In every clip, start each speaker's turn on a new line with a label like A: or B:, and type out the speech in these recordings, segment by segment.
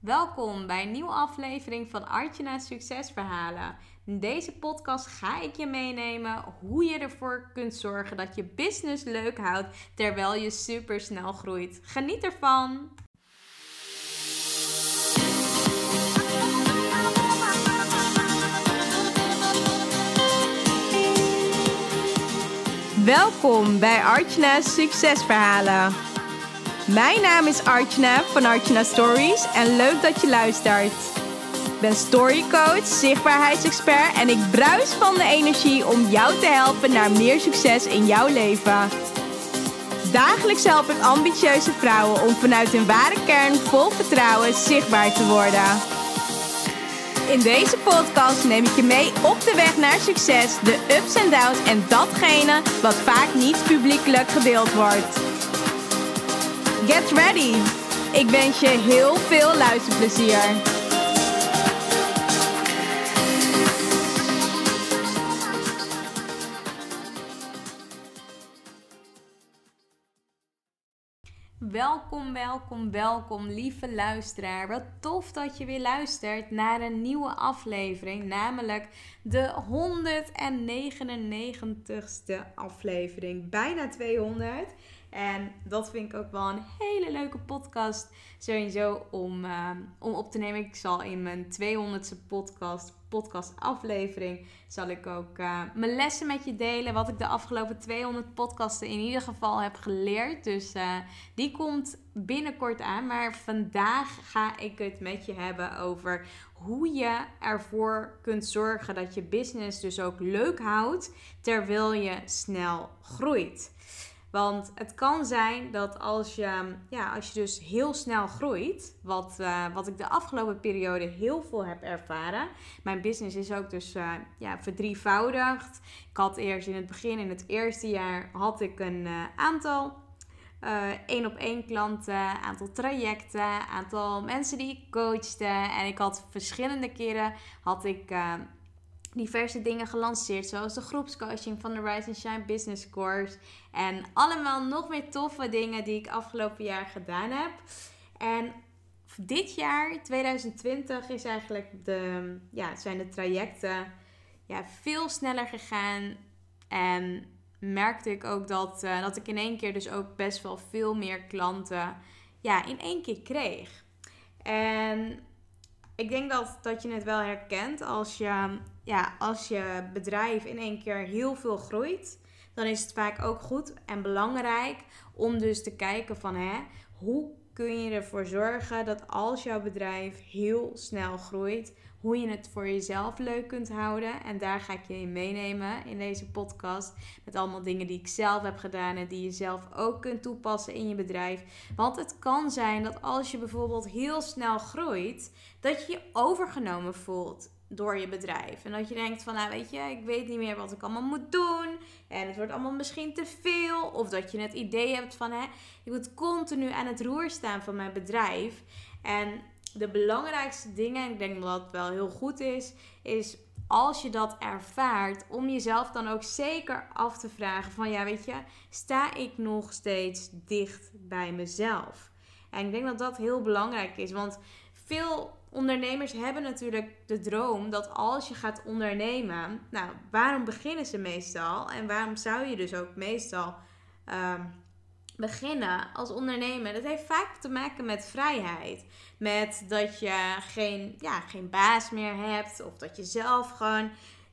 A: Welkom bij een nieuwe aflevering van Artjana Succesverhalen. In deze podcast ga ik je meenemen hoe je ervoor kunt zorgen dat je business leuk houdt terwijl je super snel groeit. Geniet ervan! Welkom bij Artjana's Succesverhalen. Mijn naam is Artjana van Artjana Stories en leuk dat je luistert. Ik ben storycoach, zichtbaarheidsexpert en ik bruis van de energie om jou te helpen naar meer succes in jouw leven. Dagelijks help ik ambitieuze vrouwen om vanuit hun ware kern vol vertrouwen zichtbaar te worden. In deze podcast neem ik je mee op de weg naar succes, de ups en downs en datgene wat vaak niet publiekelijk gedeeld wordt. Get ready! Ik wens je heel veel luisterplezier. Welkom, welkom, welkom, lieve luisteraar. Wat tof dat je weer luistert naar een nieuwe aflevering, namelijk de 199ste aflevering. Bijna 200. En dat vind ik ook wel een hele leuke podcast. Sowieso om, uh, om op te nemen. Ik zal in mijn 200ste podcast, podcast aflevering, zal ik ook uh, mijn lessen met je delen. Wat ik de afgelopen 200 podcasten in ieder geval heb geleerd. Dus uh, die komt binnenkort aan. Maar vandaag ga ik het met je hebben over hoe je ervoor kunt zorgen dat je business dus ook leuk houdt. Terwijl je snel groeit. Want het kan zijn dat als je, ja, als je dus heel snel groeit, wat, uh, wat ik de afgelopen periode heel veel heb ervaren. Mijn business is ook dus uh, ja, verdrievoudigd. Ik had eerst in het begin, in het eerste jaar, had ik een uh, aantal één op één klanten, aantal trajecten, aantal mensen die ik coachte. En ik had verschillende keren had ik diverse dingen gelanceerd, zoals de groepscoaching van de Rise and Shine Business Course. En allemaal nog meer toffe dingen die ik afgelopen jaar gedaan heb. En dit jaar, 2020, is eigenlijk de, ja, zijn de trajecten ja, veel sneller gegaan. En merkte ik ook dat, uh, dat ik in één keer dus ook best wel veel meer klanten ja, in één keer kreeg. En ik denk dat, dat je het wel herkent als je, ja, als je bedrijf in één keer heel veel groeit. Dan is het vaak ook goed en belangrijk om dus te kijken van hè, hoe kun je ervoor zorgen dat als jouw bedrijf heel snel groeit, hoe je het voor jezelf leuk kunt houden. En daar ga ik je in meenemen in deze podcast. Met allemaal dingen die ik zelf heb gedaan en die je zelf ook kunt toepassen in je bedrijf. Want het kan zijn dat als je bijvoorbeeld heel snel groeit, dat je je overgenomen voelt door je bedrijf. En dat je denkt van, nou weet je, ik weet niet meer wat ik allemaal moet doen. En het wordt allemaal misschien te veel. Of dat je het idee hebt van, hè, ik moet continu aan het roer staan van mijn bedrijf. En de belangrijkste dingen, en ik denk dat het wel heel goed is, is als je dat ervaart, om jezelf dan ook zeker af te vragen van ja, weet je, sta ik nog steeds dicht bij mezelf? En ik denk dat dat heel belangrijk is, want veel ondernemers hebben natuurlijk de droom dat als je gaat ondernemen, nou, waarom beginnen ze meestal? En waarom zou je dus ook meestal um, beginnen als ondernemer? Dat heeft vaak te maken met vrijheid. Met dat je geen, ja, geen baas meer hebt of dat je zelf gewoon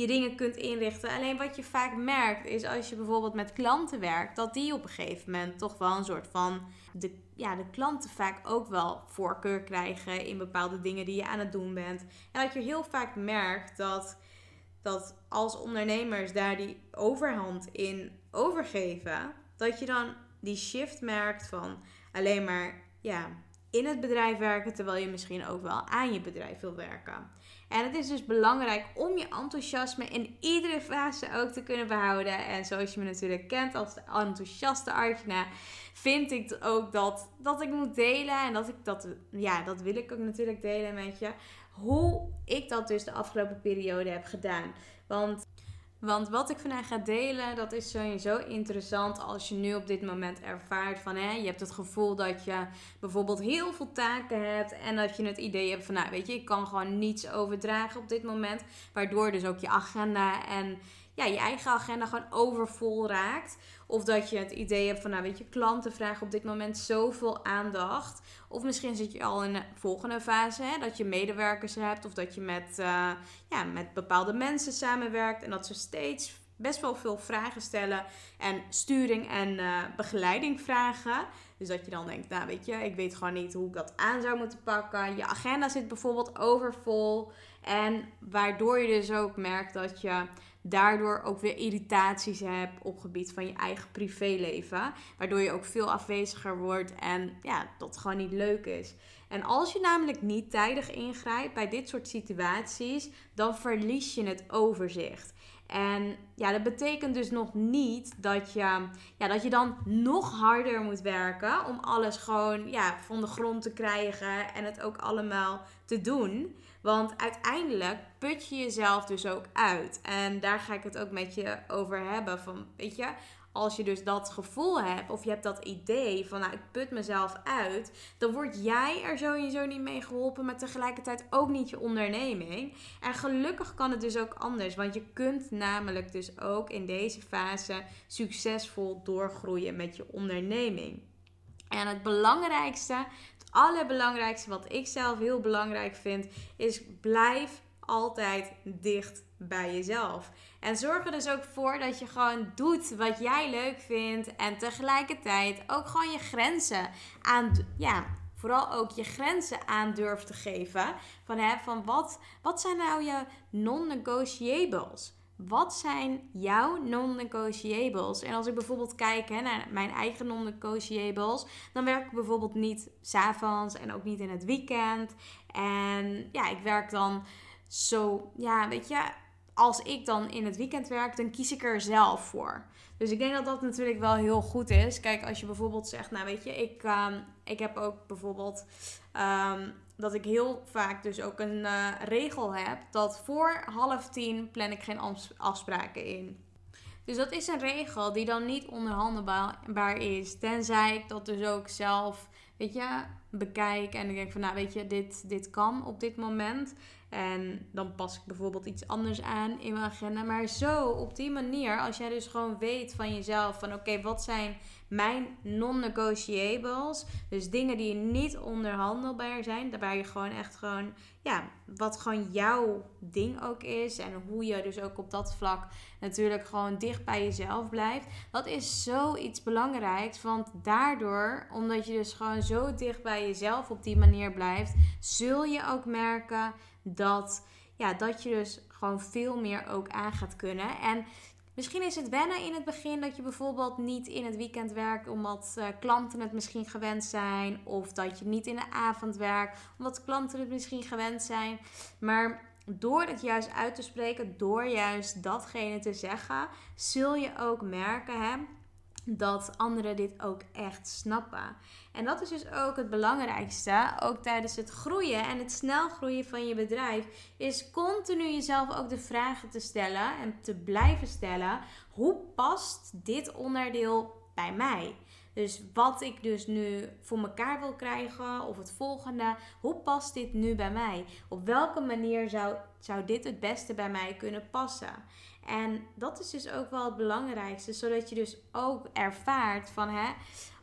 A: je dingen kunt inrichten. Alleen wat je vaak merkt is als je bijvoorbeeld met klanten werkt, dat die op een gegeven moment toch wel een soort van de, ja, de klanten vaak ook wel voorkeur krijgen in bepaalde dingen die je aan het doen bent. En dat je heel vaak merkt dat, dat als ondernemers daar die overhand in overgeven, dat je dan die shift merkt van alleen maar ja, in het bedrijf werken, terwijl je misschien ook wel aan je bedrijf wil werken. En het is dus belangrijk om je enthousiasme in iedere fase ook te kunnen behouden. En zoals je me natuurlijk kent als de enthousiaste Arjuna, vind ik ook dat, dat ik moet delen. En dat ik dat, ja, dat wil ik ook natuurlijk delen met je. Hoe ik dat dus de afgelopen periode heb gedaan. Want Want wat ik vandaag ga delen, dat is sowieso interessant als je nu op dit moment ervaart van hè, je hebt het gevoel dat je bijvoorbeeld heel veel taken hebt en dat je het idee hebt van nou weet je, ik kan gewoon niets overdragen op dit moment, waardoor dus ook je agenda en ja, je eigen agenda gewoon overvol raakt. Of dat je het idee hebt van, nou weet je, klanten vragen op dit moment zoveel aandacht. Of misschien zit je al in de volgende fase, hè, dat je medewerkers hebt. Of dat je met, uh, ja, met bepaalde mensen samenwerkt. En dat ze steeds best wel veel vragen stellen. En sturing en uh, begeleiding vragen. Dus dat je dan denkt, nou weet je, ik weet gewoon niet hoe ik dat aan zou moeten pakken. Je agenda zit bijvoorbeeld overvol. En waardoor je dus ook merkt dat je daardoor ook weer irritaties hebt op gebied van je eigen privéleven. Waardoor je ook veel afweziger wordt en ja, dat gewoon niet leuk is. En als je namelijk niet tijdig ingrijpt bij dit soort situaties, dan verlies je het overzicht. En ja, dat betekent dus nog niet dat je, ja, dat je dan nog harder moet werken om alles gewoon ja, van de grond te krijgen en het ook allemaal te doen. Want uiteindelijk put je jezelf dus ook uit. En daar ga ik het ook met je over hebben. Van, weet je, als je dus dat gevoel hebt of je hebt dat idee van nou ik put mezelf uit, dan word jij er sowieso niet mee geholpen, maar tegelijkertijd ook niet je onderneming. En gelukkig kan het dus ook anders, want je kunt namelijk dus ook in deze fase succesvol doorgroeien met je onderneming. En het belangrijkste, allerbelangrijkste wat ik zelf heel belangrijk vind, is blijf altijd dicht bij jezelf. En zorg er dus ook voor dat je gewoon doet wat jij leuk vindt. En tegelijkertijd ook gewoon je grenzen aan. Ja, vooral ook je grenzen aan durft te geven. Van, hè, van wat, wat zijn nou je non-negotiables? Wat zijn jouw non-negotiables? En als ik bijvoorbeeld kijk hè, naar mijn eigen non-negotiables, dan werk ik bijvoorbeeld niet s'avonds en ook niet in het weekend. En ja, ik werk dan zo, ja, weet je, als ik dan in het weekend werk, dan kies ik er zelf voor. Dus ik denk dat dat natuurlijk wel heel goed is. Kijk, als je bijvoorbeeld zegt, nou weet je, ik, um, ik heb ook bijvoorbeeld um, dat ik heel vaak dus ook een uh, regel heb dat voor half tien plan ik geen afspraken in. Dus dat is een regel die dan niet onderhandelbaar is. Tenzij ik dat dus ook zelf, weet je, bekijk. En ik denk van, nou weet je, dit, dit kan op dit moment. En dan pas ik bijvoorbeeld iets anders aan in mijn agenda. Maar zo, op die manier, als jij dus gewoon weet van jezelf: van oké, wat zijn mijn non-negotiables? Dus dingen die niet onderhandelbaar zijn. Waar je gewoon echt gewoon, ja, wat gewoon jouw ding ook is. En hoe je dus ook op dat vlak natuurlijk gewoon dicht bij jezelf blijft. Dat is zoiets belangrijks. Want daardoor, omdat je dus gewoon zo dicht bij jezelf op die manier blijft, zul je ook merken dat, ja, dat je dus gewoon veel meer ook aan gaat kunnen. En misschien is het wennen in het begin dat je bijvoorbeeld niet in het weekend werkt omdat uh, klanten het misschien gewend zijn. Of dat je niet in de avond werkt omdat klanten het misschien gewend zijn. Maar door het juist uit te spreken, door juist datgene te zeggen, zul je ook merken hè, dat anderen dit ook echt snappen. En dat is dus ook het belangrijkste, ook tijdens het groeien en het snel groeien van je bedrijf, is continu jezelf ook de vragen te stellen en te blijven stellen: hoe past dit onderdeel bij mij? Dus wat ik dus nu voor mekaar wil krijgen of het volgende, hoe past dit nu bij mij? Op welke manier zou, zou dit het beste bij mij kunnen passen? En dat is dus ook wel het belangrijkste, zodat je dus ook ervaart van hè,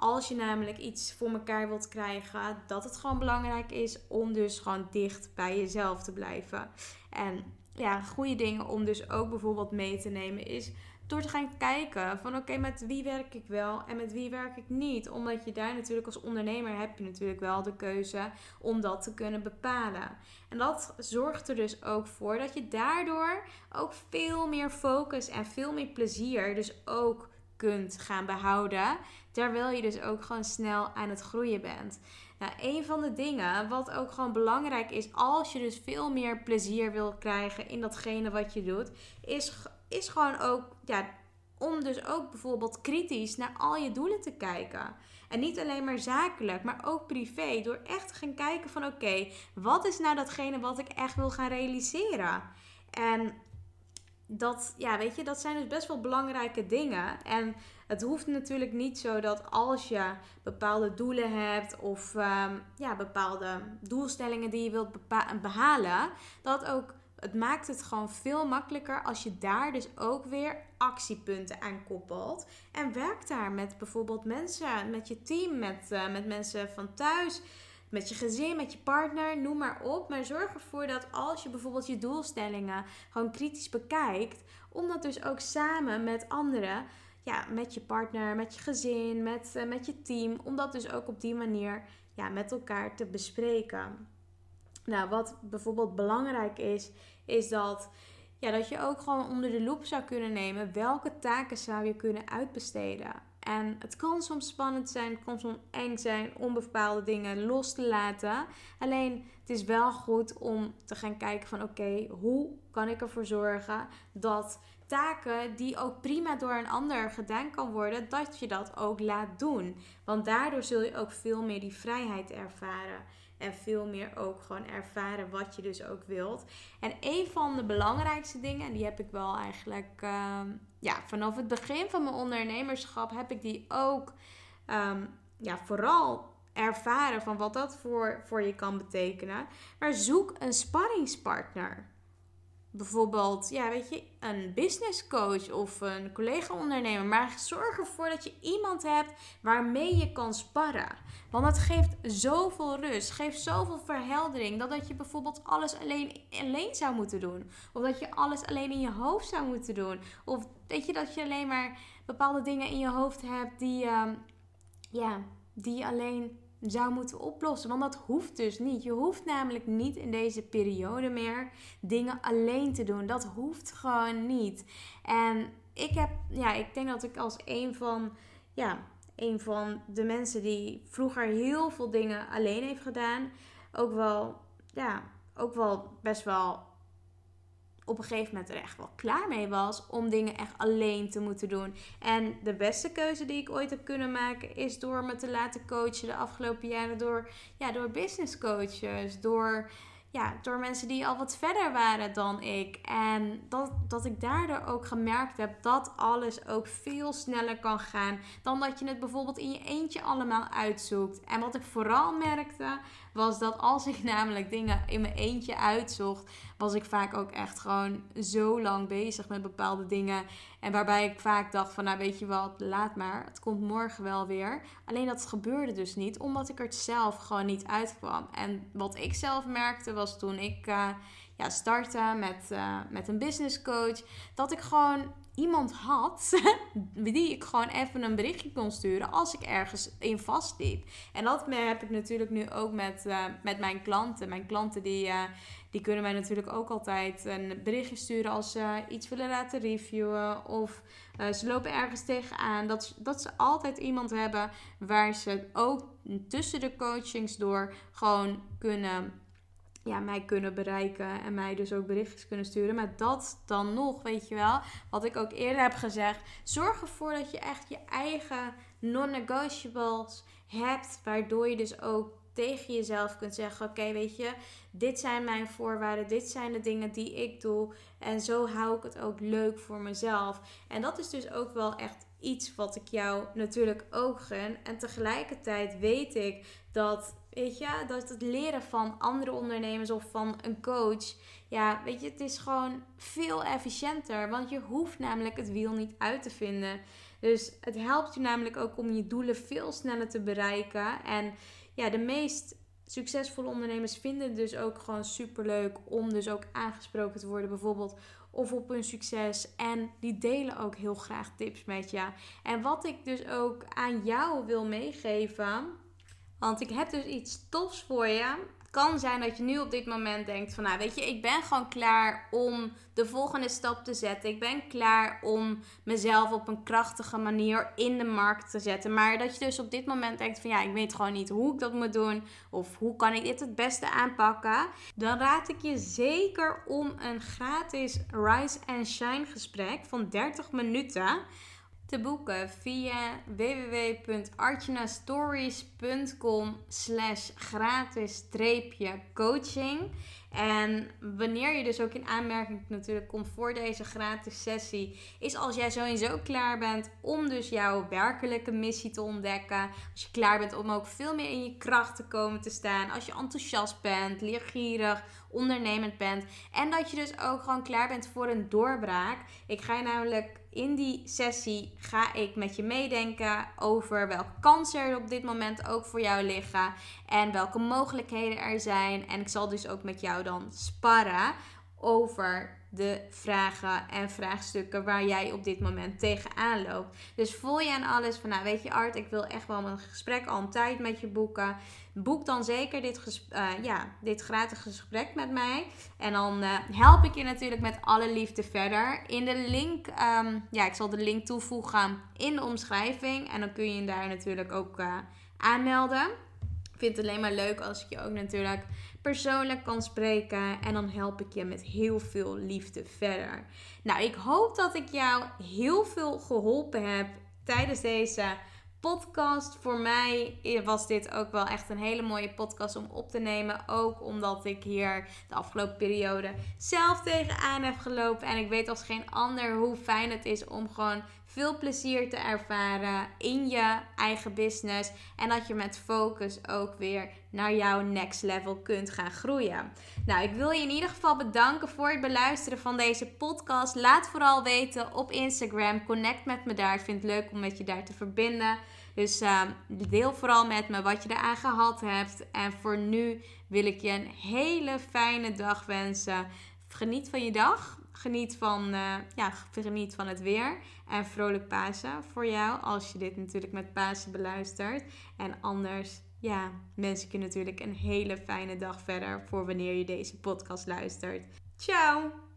A: als je namelijk iets voor elkaar wilt krijgen, dat het gewoon belangrijk is om dus gewoon dicht bij jezelf te blijven. En ja, goede dingen om dus ook bijvoorbeeld mee te nemen is door te gaan kijken van oké, met wie werk ik wel en met wie werk ik niet. Omdat je daar natuurlijk als ondernemer heb je natuurlijk wel de keuze om dat te kunnen bepalen. En dat zorgt er dus ook voor dat je daardoor ook veel meer focus en veel meer plezier dus ook kunt gaan behouden. Terwijl je dus ook gewoon snel aan het groeien bent. Nou, een van de dingen wat ook gewoon belangrijk is als je dus veel meer plezier wil krijgen in datgene wat je doet, is is gewoon ook, ja, om dus ook bijvoorbeeld kritisch naar al je doelen te kijken. En niet alleen maar zakelijk, maar ook privé. Door echt te gaan kijken van oké, wat is nou datgene wat ik echt wil gaan realiseren? En dat, ja, weet je, dat zijn dus best wel belangrijke dingen. En het hoeft natuurlijk niet zo dat als je bepaalde doelen hebt of ehm, ja, bepaalde doelstellingen die je wilt behalen, dat ook het maakt het gewoon veel makkelijker als je daar dus ook weer actiepunten aan koppelt. En werk daar met bijvoorbeeld mensen, met je team, met, uh, met mensen van thuis, met je gezin, met je partner, noem maar op. Maar zorg ervoor dat als je bijvoorbeeld je doelstellingen gewoon kritisch bekijkt, om dat dus ook samen met anderen, ja, met je partner, met je gezin, met, uh, met je team, om dat dus ook op die manier ja, met elkaar te bespreken. Nou, wat bijvoorbeeld belangrijk is, is dat, ja, dat je ook gewoon onder de loep zou kunnen nemen welke taken zou je kunnen uitbesteden. En het kan soms spannend zijn, het kan soms eng zijn om bepaalde dingen los te laten. Alleen het is wel goed om te gaan kijken van oké, hoe kan ik ervoor zorgen dat taken die ook prima door een ander gedaan kan worden, dat je dat ook laat doen. Want daardoor zul je ook veel meer die vrijheid ervaren. En veel meer ook gewoon ervaren wat je dus ook wilt. En een van de belangrijkste dingen, en die heb ik wel eigenlijk ehm, ja, vanaf het begin van mijn ondernemerschap, heb ik die ook ehm, ja, vooral ervaren van wat dat voor, voor je kan betekenen. Maar zoek een sparringspartner bijvoorbeeld, ja, weet je, een business coach of een collega-ondernemer. Maar zorg ervoor dat je iemand hebt waarmee je kan sparren. Want dat geeft zoveel rust, geeft zoveel verheldering. Dat dat je bijvoorbeeld alles alleen, alleen zou moeten doen. Of dat je alles alleen in je hoofd zou moeten doen. Of weet je, dat je alleen maar bepaalde dingen in je hoofd hebt die, uh, ja, die alleen zou moeten oplossen. Want dat hoeft dus niet. Je hoeft namelijk niet in deze periode meer dingen alleen te doen. Dat hoeft gewoon niet. En ik heb, ja, ik denk dat ik als een van, ja, een van de mensen die vroeger heel veel dingen alleen heeft gedaan, ook wel, ja, ook wel best wel op een gegeven moment er echt wel klaar mee was om dingen echt alleen te moeten doen. En de beste keuze die ik ooit heb kunnen maken is door me te laten coachen de afgelopen jaren door, ja, door business coaches, door ja, door mensen die al wat verder waren dan ik. En dat, dat ik daardoor ook gemerkt heb dat alles ook veel sneller kan gaan dan dat je het bijvoorbeeld in je eentje allemaal uitzoekt. En wat ik vooral merkte was dat als ik namelijk dingen in mijn eentje uitzocht, was ik vaak ook echt gewoon zo lang bezig met bepaalde dingen. En waarbij ik vaak dacht van, nou weet je wat, laat maar, het komt morgen wel weer. Alleen dat gebeurde dus niet, omdat ik er zelf gewoon niet uitkwam. En wat ik zelf merkte was toen ik uh, ja, startte met, uh, met een business coach, dat ik gewoon iemand had die ik gewoon even een berichtje kon sturen als ik ergens in vastliep. En dat heb ik natuurlijk nu ook met, uh, met mijn klanten. Mijn klanten die, uh, die kunnen mij natuurlijk ook altijd een berichtje sturen als ze iets willen laten reviewen of ze lopen ergens tegenaan. Dat, dat ze altijd iemand hebben waar ze ook tussen de coachings door gewoon kunnen ja, mij kunnen bereiken en mij dus ook berichtjes kunnen sturen. Maar dat dan nog, weet je wel, wat ik ook eerder heb gezegd. Zorg ervoor dat je echt je eigen non-negotiables hebt, waardoor je dus ook tegen jezelf kunt zeggen: Oké, weet je, dit zijn mijn voorwaarden, dit zijn de dingen die ik doe. En zo hou ik het ook leuk voor mezelf. En dat is dus ook wel echt iets wat ik jou natuurlijk ook gun. En tegelijkertijd weet ik dat Weet je, dat het leren van andere ondernemers of van een coach. Ja, weet je, het is gewoon veel efficiënter. Want je hoeft namelijk het wiel niet uit te vinden. Dus het helpt je namelijk ook om je doelen veel sneller te bereiken. En ja, de meest succesvolle ondernemers vinden het dus ook gewoon super leuk om dus ook aangesproken te worden. Bijvoorbeeld of op hun succes. En die delen ook heel graag tips met je. En wat ik dus ook aan jou wil meegeven want ik heb dus iets tofs voor je. Kan zijn dat je nu op dit moment denkt van, nou weet je, ik ben gewoon klaar om de volgende stap te zetten. Ik ben klaar om mezelf op een krachtige manier in de markt te zetten. Maar dat je dus op dit moment denkt van, ja, ik weet gewoon niet hoe ik dat moet doen. Of hoe kan ik dit het beste aanpakken. Dan raad ik je zeker om een gratis Rise and Shine gesprek van 30 minuten te boeken via www.archanastories.com slash gratis coaching. En wanneer je dus ook in aanmerking natuurlijk komt voor deze gratis sessie, is als jij sowieso klaar bent om dus jouw werkelijke missie te ontdekken. Als je klaar bent om ook veel meer in je kracht te komen te staan. Als je enthousiast bent, leergierig, ondernemend bent. En dat je dus ook gewoon klaar bent voor een doorbraak. Ik ga je namelijk in die sessie ga ik met je meedenken over welke kansen er op dit moment ook voor jou liggen en welke mogelijkheden er zijn. En ik zal dus ook met jou dan sparren over de vragen en vraagstukken waar jij op dit moment tegenaan loopt. Dus voel je aan alles van, nou weet je Art, ik wil echt wel een gesprek al een tijd met je boeken. Boek dan zeker dit, uh, ja, dit gratis gesprek met mij. En dan uh, help ik je natuurlijk met alle liefde verder. In de link, um, ja, ik zal de link toevoegen in de omschrijving. En dan kun je je daar natuurlijk ook uh, aanmelden. Ik vind het alleen maar leuk als ik je ook natuurlijk persoonlijk kan spreken. En dan help ik je met heel veel liefde verder. Nou, ik hoop dat ik jou heel veel geholpen heb tijdens deze podcast. Voor mij was dit ook wel echt een hele mooie podcast om op te nemen. Ook omdat ik hier de afgelopen periode zelf tegenaan heb gelopen. En ik weet als geen ander hoe fijn het is om gewoon veel plezier te ervaren in je eigen business. En dat je met focus ook weer naar jouw next level kunt gaan groeien. Nou, ik wil je in ieder geval bedanken voor het beluisteren van deze podcast. Laat vooral weten op Instagram. Connect met me daar. Ik vind het leuk om met je daar te verbinden. Dus uh, deel vooral met me wat je eraan gehad hebt. En voor nu wil ik je een hele fijne dag wensen. Geniet van je dag. Geniet van, uh, ja, geniet van het weer. En vrolijk Pasen voor jou. Als je dit natuurlijk met Pasen beluistert. En anders, ja, wens ik je natuurlijk een hele fijne dag verder. Voor wanneer je deze podcast luistert. Ciao!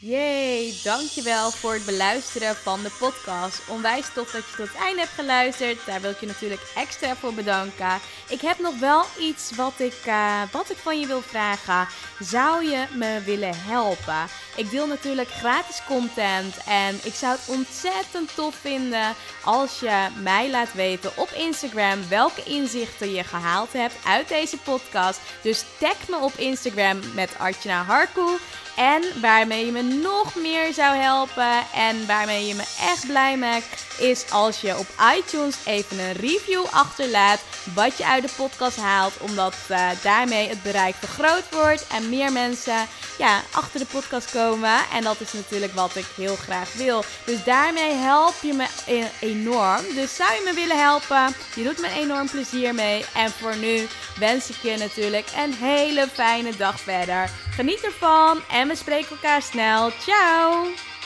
A: Yay, dankjewel voor het beluisteren van de podcast. Onwijs tof dat je tot het einde hebt geluisterd. Daar wil ik je natuurlijk extra voor bedanken. Ik heb nog wel iets wat ik, uh, wat ik van je wil vragen. Zou je me willen helpen? Ik deel natuurlijk gratis content en ik zou het ontzettend tof vinden als je mij laat weten op Instagram welke inzichten je gehaald hebt uit deze podcast. Dus tag me op Instagram met Artjana Harkoe. En waarmee je me nog meer zou helpen en waarmee je me echt blij maakt, is als je op iTunes even een review achterlaat wat je uit de podcast haalt. Omdat uh, daarmee het bereik vergroot wordt en meer mensen ja, achter de podcast komen. En dat is natuurlijk wat ik heel graag wil. Dus daarmee help je me e-, enorm. Dus zou je me willen helpen? Je doet me enorm plezier mee. En voor nu wens ik je natuurlijk een hele fijne dag verder. Geniet ervan en we spreken elkaar snel. Ciao!